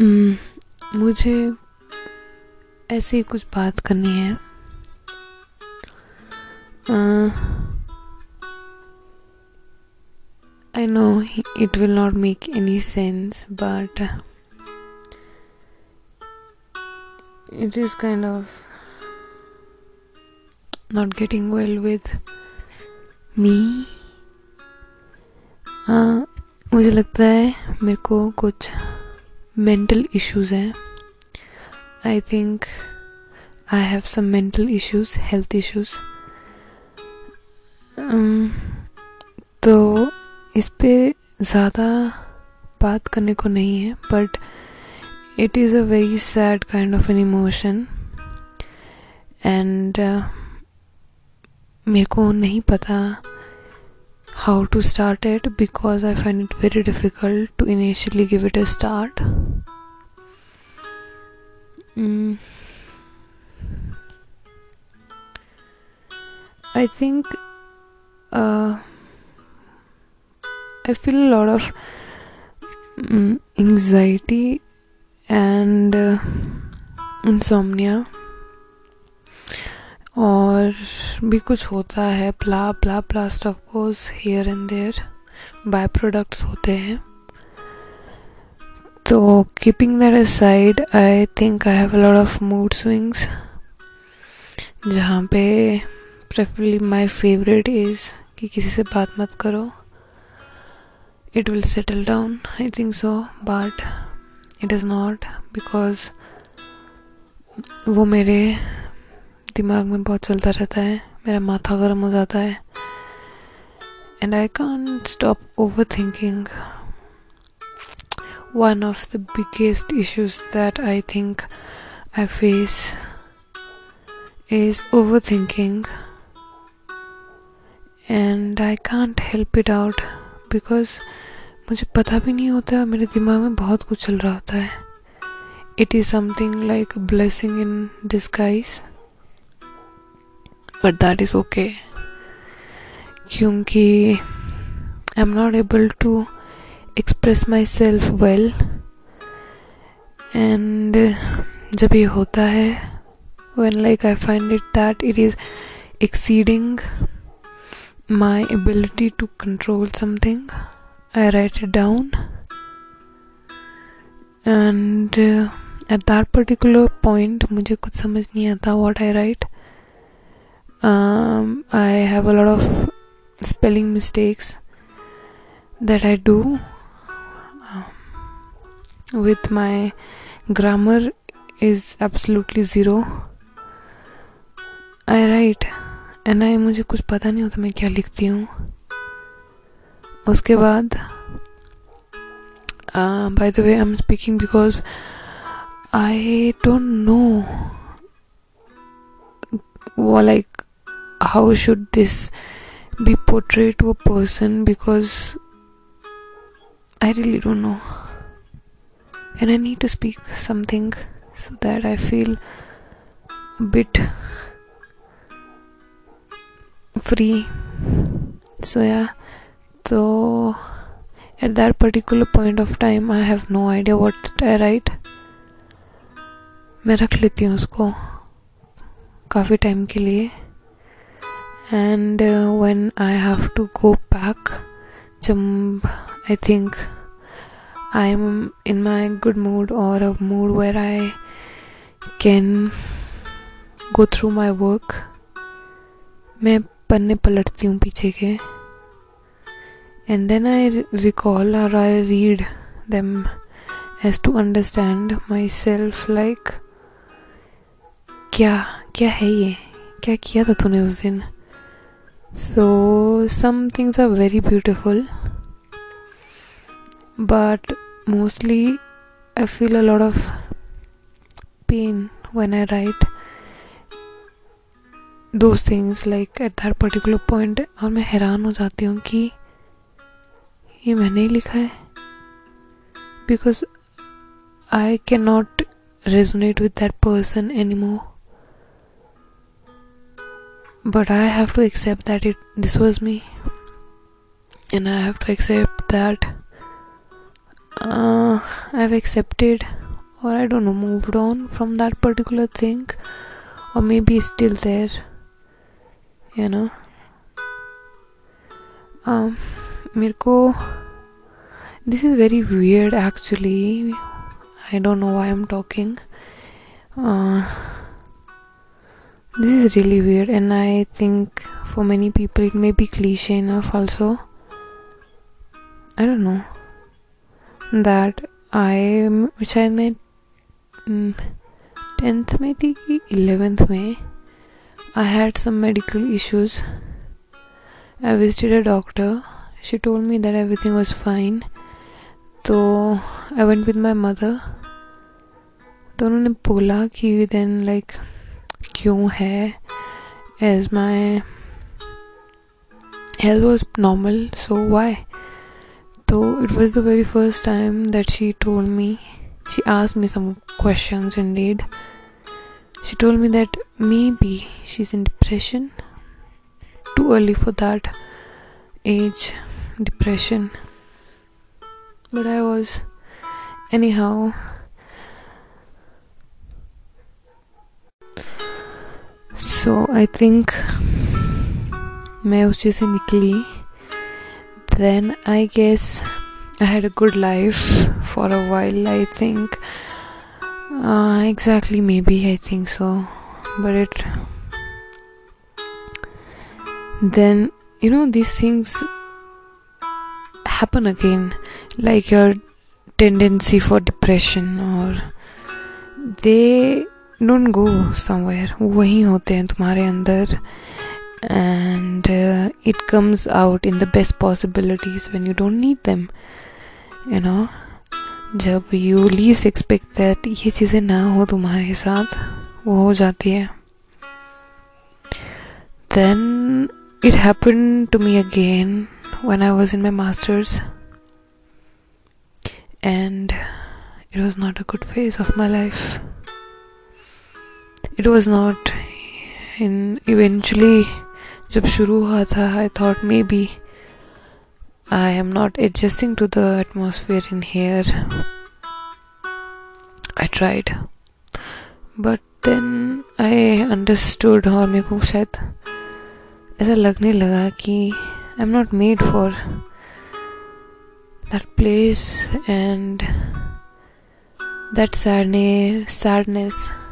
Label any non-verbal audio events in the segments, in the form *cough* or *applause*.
हम्म, मुझे ऐसे ही कुछ बात करनी है। I know it will not make any sense but it is kind of not getting well with me मुझे लगता है मेरे को कुछ मेंटल इश्यूज़ हैं. I think I have some mental issues health issues तो इस पे ज़्यादा बात करने को नहीं है but it is a very sad kind of an emotion and मेरे को नहीं पता how to start it because I find it very difficult to initially give it a start. Mm. I think uh, I feel a lot of um, anxiety and uh, insomnia और भी कुछ होता है प्ला प्ला प्लास्ट of course here and there by products होते हैं। तो keeping that aside I think I have a lot of mood swings जहाँ पे प्रेफरली माय फेवरेट इज़ कि किसी से बात मत करो। It will settle down I think so but it is not because वो मेरे दिमाग में बहुत चलता रहता है, मेरा माथा गर्म हो जाता है and I can stop overthinking one of the biggest issues that I think I face is overthinking and I can't help it out because मुझे पता भी नहीं होता मेरे दिमाग में बहुत कुछ चल रहा होता है। It is something like blessing in disguise but that is okay क्योंकि I am not able to express myself well and जब ये होता है when like I find it that it is exceeding my ability to control something I write it down and at that particular point मुझे कुछ समझ नहीं आता what I write um, I have a lot of spelling mistakes that I do um, with my grammar is absolutely zero I write and I मुझे कुछ पता नहीं होता मैं क्या लिखती हूँ उसके बाद by the way I am speaking because I don't know like how should this be portrayed to a person because I really don't know. And I need to speak something so that I feel a bit free. So, yeah, so at that particular point of time, I have no idea what I write. मैं रख लेती हूँ उसको काफ़ी time के लिए and when I have to go back जब I think I am in my good mood और a mood where I can go through my work मैं पन्ने पलटती हूँ पीछे के। एंड देन आई रिकॉल और I read them has to understand myself like क्या क्या है ये? क्या किया था तूने उस दिन? So, some things are very beautiful, but mostly I feel a lot of pain when I write those things like at that particular point और मैं हैरान हो जाती हूँ कि ये मैंने ही लिखा है because I cannot resonate with that person anymore but I have to accept that it this was me, and I have to accept that uh, I've accepted or I don't know, moved on from that particular thing, or maybe still there, you know. Um, Mirko, this is very weird actually. I don't know why I'm talking. Uh, this is really weird, and I think for many people it may be cliche enough also. I don't know that I शायद मैं tenth में थी कि eleventh में I had some medical issues. I visited a doctor. She told me that everything was fine. तो I went with my mother. तो उन्होंने बोला कि देन लाइक क्यों है? Age my health was normal so why तो it was the very first time that she told me she आज me some question indeed she told me that maybe she is in depression too early for that age depression but I was anyhow so I think Meus in Italy. Then I guess I had a good life for a while, I think. Uh, exactly, maybe, I think so. But it. Then, you know, these things happen again. Like your tendency for depression, or. They don't go somewhere वही होते हैं तुम्हारे अंदर. And it comes out in the best possibilities when you don't need them you know जब you least expect that ये चीज़ें ना हो तुम्हारे साथ, वो हो जाती है. Then it happen to me again when I was in my masters and it was not a good phase of my life it was not in eventually जब शुरू हुआ था I thought maybe I am not adjusting to the atmosphere in here I tried but then I understood और मेरे को शायद ऐसा लगने लगा कि I am not made for that place and that sadness sadness.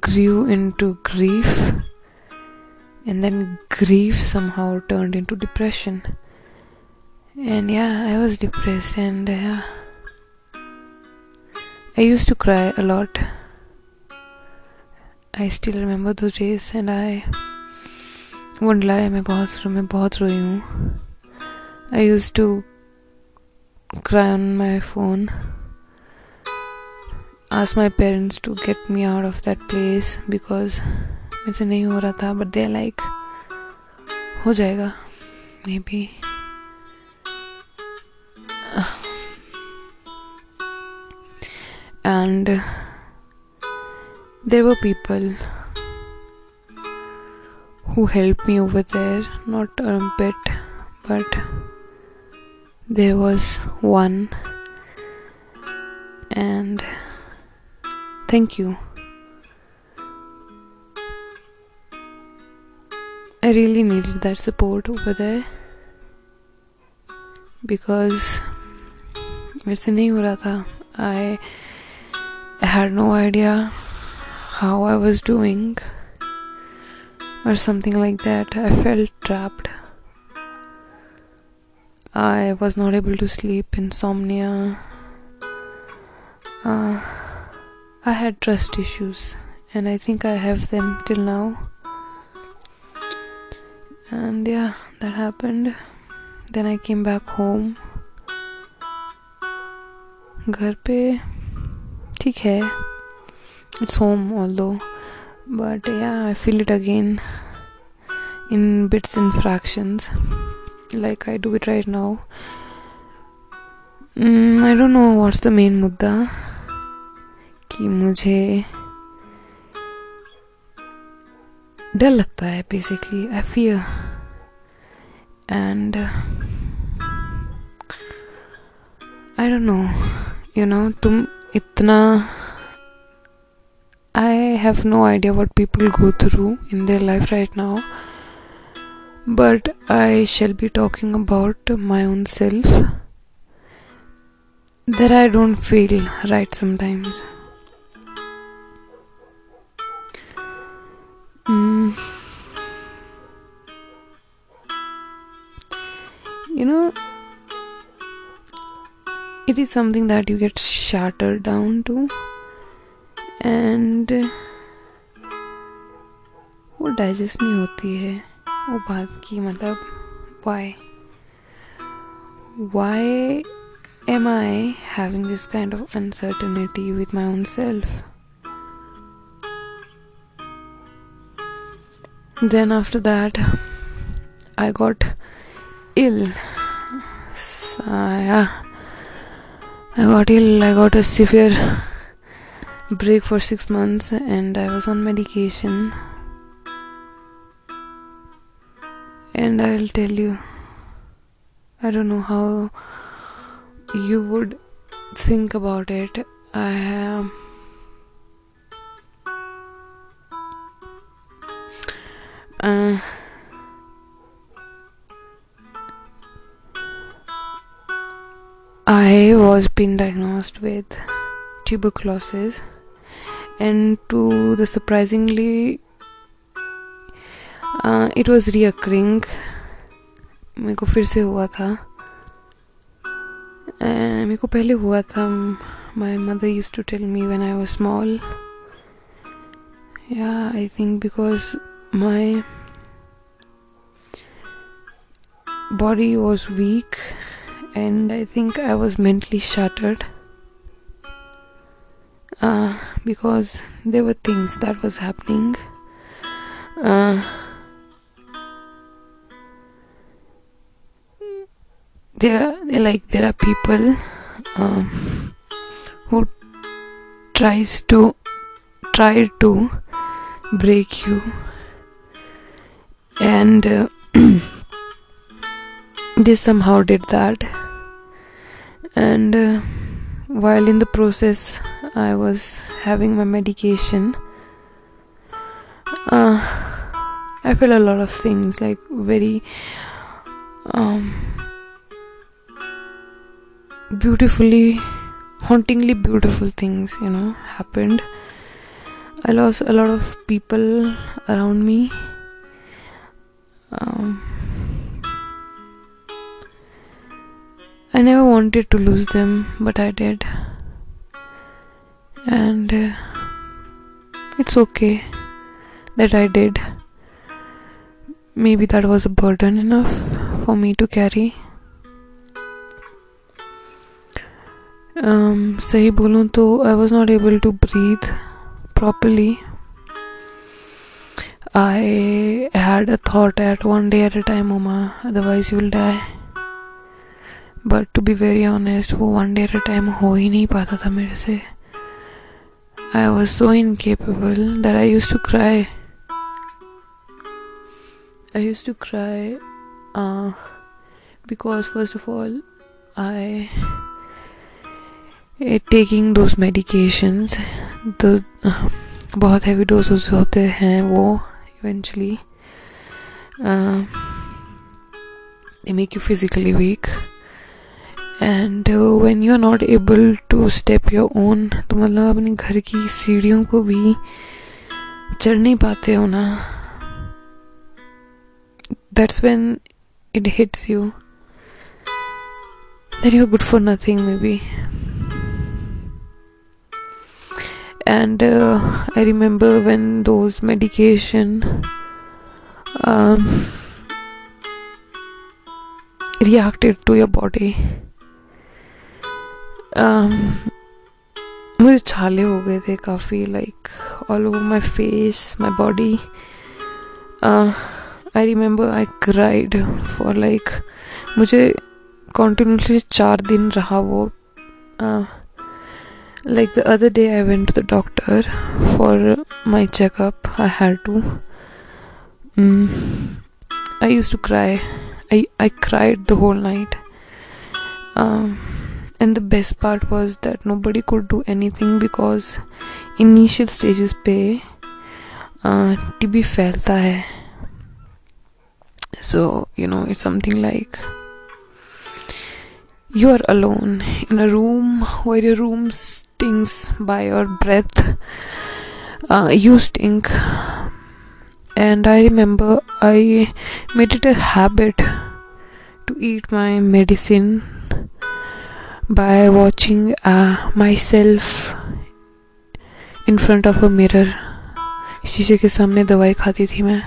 grew into grief and then grief somehow turned into depression and yeah i was depressed and uh, i used to cry a lot i still remember those days and i won't lie मैं बहुत मैं बहुत रोई हूँ I used to cry on my phone Ask my parents to get me out of that place because मेरे से नहीं हो रहा था बट दे लाइक हो जाएगा maybe there were people who helped me over there not a bit but there was one thank you I really needed that support over there because मेरे से नहीं हो रहा था I had no idea how I was doing or something like that. I felt trapped. I was not able to sleep, insomnia. Uh, I had trust issues, and I think I have them till now and yeah that happened then i came back home घर पे ठीक है it's home although but yeah i feel it again in bits and fractions like i do it right now mm, i don't know what's the main मुद्दा कि मुझे डर लगता है basically I fear and I don't know you know तुम इतना I have no idea what people go through in their life right now but I shall be talking about my own self there I don't feel right sometimes Mm. You know, it is something that you get shattered down to. And वो digest नहीं होती है वो बात की मतलब why why am I having this kind of uncertainty with my own self then after that i got ill so, yeah i got ill i got a severe break for six months and I was on medication. And I'll tell you, I don't know how you would think about it. I. Uh, was been diagnosed with tuberculosis and to the surprisingly uh, it was reoccurring मेरे को फिर से हुआ था मेरे को पहले हुआ था my mother used to tell me when I was small yeah I think because my body was weak and I think I was mentally shattered uh, because there were things that was happening uh, there like there are people um, who tries to try to break you and uh, *clears throat* they somehow did that and uh, while in the process I was having my medication, uh, I felt a lot of things like very um, beautifully, hauntingly beautiful things, you know, happened. I lost a lot of people around me. Um, I never wanted to lose them, but I did and uh, it's okay that I did. Maybe that was a burden enough for me to carry. Um, सही बोलूँ तो I was not able to breathe properly. I had a thought at one day at a time, Oma, otherwise you will die. But to be very honest वो one day at a time हो ही नहीं पाता था मेरे से। I was so incapable that I use to cry I use to cry because first of all I taking those medications तो बहुत हैवी डोजेस होते हैं वो eventually make you physically weak and when you are not able to step your own तो मतलब अपने घर की सीढ़ियों को भी चढ़ नहीं पाते हो ना? That's when it hits you there you good for nothing maybe and I remember when those medication reacted to your body um, मुझे छाले हो गए थे काफ़ी like all over my face my body I remember I cried for like मुझे continuously चार दिन रहा वो like the other day I went to the doctor for my checkup I had to I use to cry I I cried the whole night and the best part was that nobody could do anything because initial stages पे TB फैलता है so you know it's something like you are alone in a room where your room stinks by your breath uh, you stink and i remember i made it a habit to eat my medicine by watching uh, myself in front of a mirror. शीशे के सामने दवाई खाती थी मैं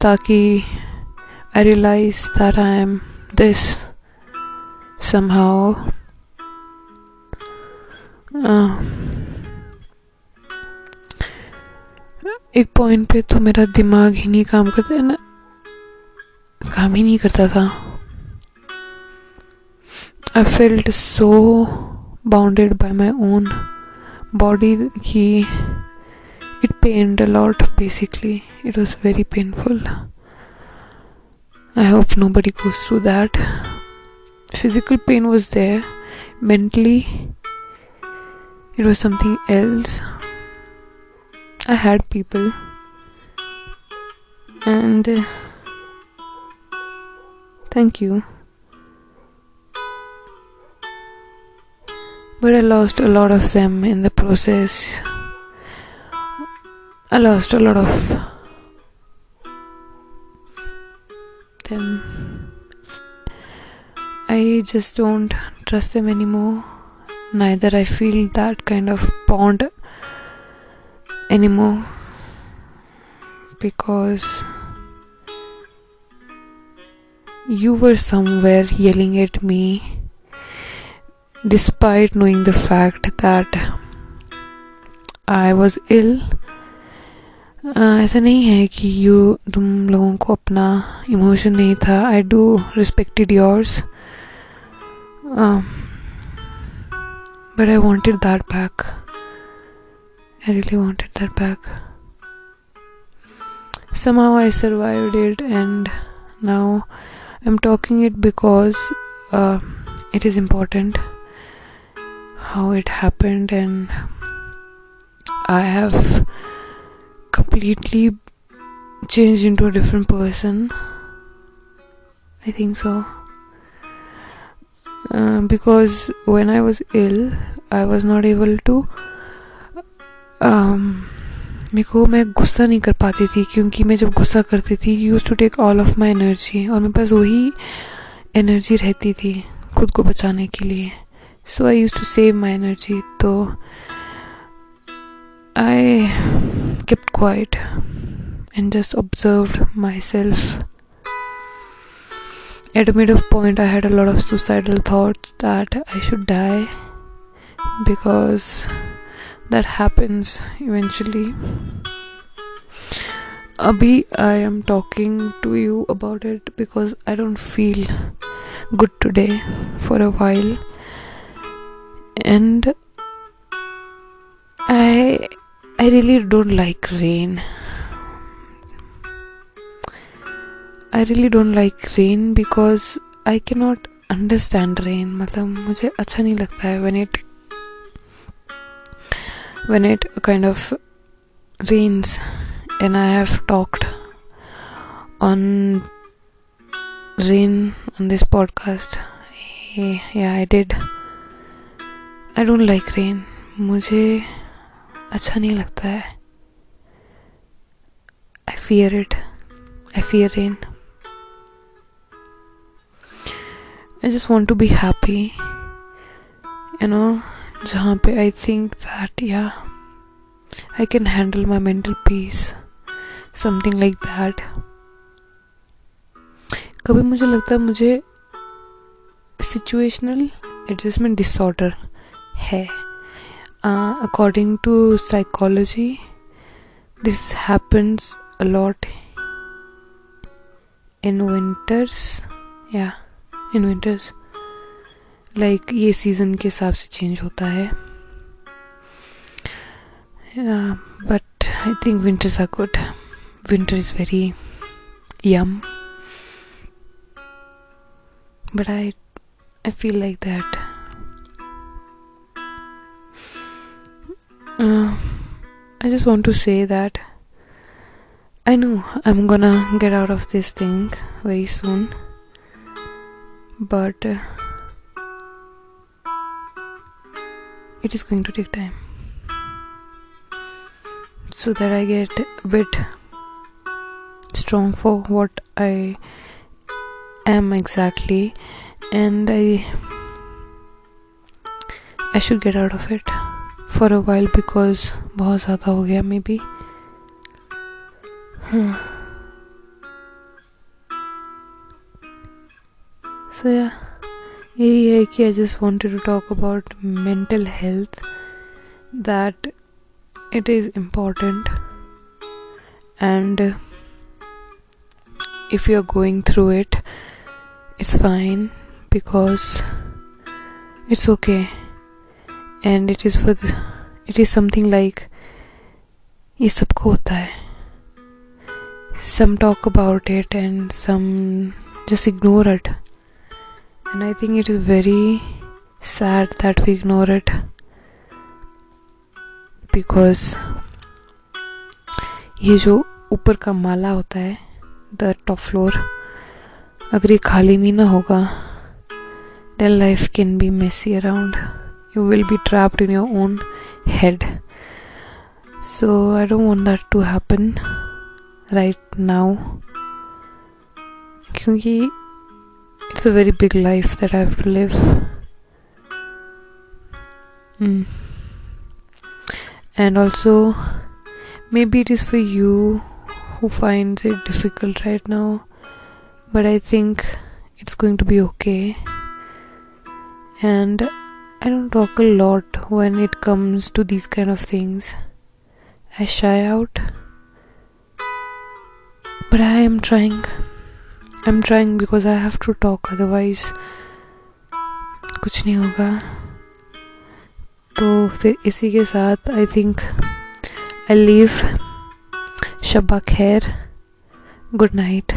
ताकि I realise that I am this somehow. Uh, एक point पे तो मेरा दिमाग ही नहीं काम करता ना काम ही नहीं करता था। I felt so bounded by my own body. He it pained a lot basically. It was very painful. I hope nobody goes through that. Physical pain was there. Mentally it was something else. I had people. And uh, thank you but I lost a lot of them in the process. I lost a lot of them. I just don't trust them anymore. Neither I feel that kind of bond anymore because you were somewhere yelling at me despite knowing the fact that I was ill ऐसा नहीं है कि you तुम लोगों को अपना emotion नहीं था I do respected yours but I wanted that back. I really wanted that back. Somehow I survived it, and now I'm talking it because uh, it is important How it happened and I have completely changed into a different person. I think so. Uh, because when I was ill, I was not able to. Um, मेरे को मैं गुस्सा नहीं कर पाती थी क्योंकि मैं जब गुस्सा करती थी use to take all of my energy और मेरे पास वही एनर्जी रहती थी खुद को बचाने के लिए so i used to save my energy though i kept quiet and just observed myself. At a middle point i had a lot of suicidal thoughts that i should die because that happens eventually. Abhi i am talking to you about it because i don't feel good today for a while and I I really don't like rain. I really don't like rain because I cannot understand rain मतलब मुझे अच्छा नहीं लगता है when it when it kind of rains and I have talked on rain on this podcast yeah I did I don't like rain मुझे अच्छा नहीं लगता है। I fear it I fear rain I just want to be happy you know जहाँ पे I think that या I can handle my mental peace something like that कभी मुझे लगता है मुझे सिचुएशनल एडजस्टमेंट डिसऑर्डर है। According to psychology this happens a lot in winters या इन विंटर्स लाइक ये सीज़न के हिसाब से चेंज होता है। But I think winters are good winter is very yum but I I feel like that I just want to say that I know I'm gonna get out of this thing very soon, but uh, it is going to take time so that I get a bit strong for what I am exactly and I I should get out of it for a while because बहुत ज़्यादा हो गया may be सो यही है कि I just want to talk about mental health that it is important and if you are going through it it's fine because it's okay and it is for it is something like ये सबको होता है। Some talk about it and some just ignore it and I think it is very sad that we ignore it because ये जो ऊपर का माला होता है द टॉप फ्लोर अगर ये खाली नहीं ना होगा then life can be messy around you will be trapped in your own head. So i don't want that to happen right now. Because it's a very big life that i have to live. Mm. and also maybe it is for you who finds it difficult right now but i think it's going to be okay. And I don't talk a lot when it comes to these kind of things. I shy out, but I am trying. I'm trying because I have to talk otherwise कुछ नहीं होगा तो फिर इसी के साथ I think I leave शब्बा खैर good night